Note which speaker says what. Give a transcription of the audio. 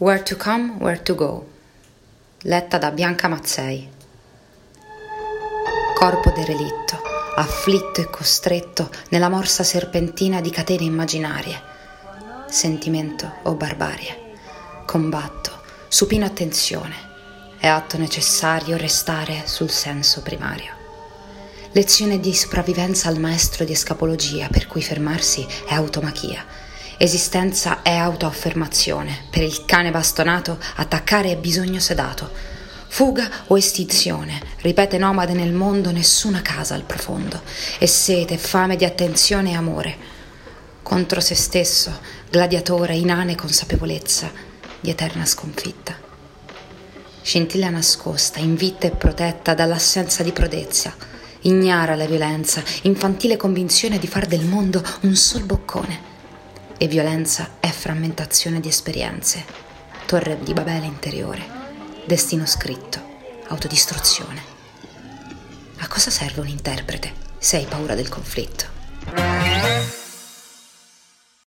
Speaker 1: Where to come, where to go. Letta da Bianca Mazzei. Corpo derelitto, afflitto e costretto nella morsa serpentina di catene immaginarie. Sentimento o barbarie. Combatto, supino attenzione. È atto necessario restare sul senso primario. Lezione di sopravvivenza al maestro di escapologia, per cui fermarsi è automachia Esistenza è autoaffermazione. Per il cane bastonato attaccare è bisogno sedato. Fuga o estinzione, ripete nomade nel mondo, nessuna casa al profondo. E sete, fame di attenzione e amore. Contro se stesso, gladiatore, inane consapevolezza di eterna sconfitta. Scintilla nascosta, invitta e protetta dall'assenza di prodezza. Ignara la violenza, infantile convinzione di far del mondo un sol boccone e violenza è frammentazione di esperienze, torre di Babele interiore, destino scritto, autodistruzione. A cosa serve un interprete se hai paura del conflitto?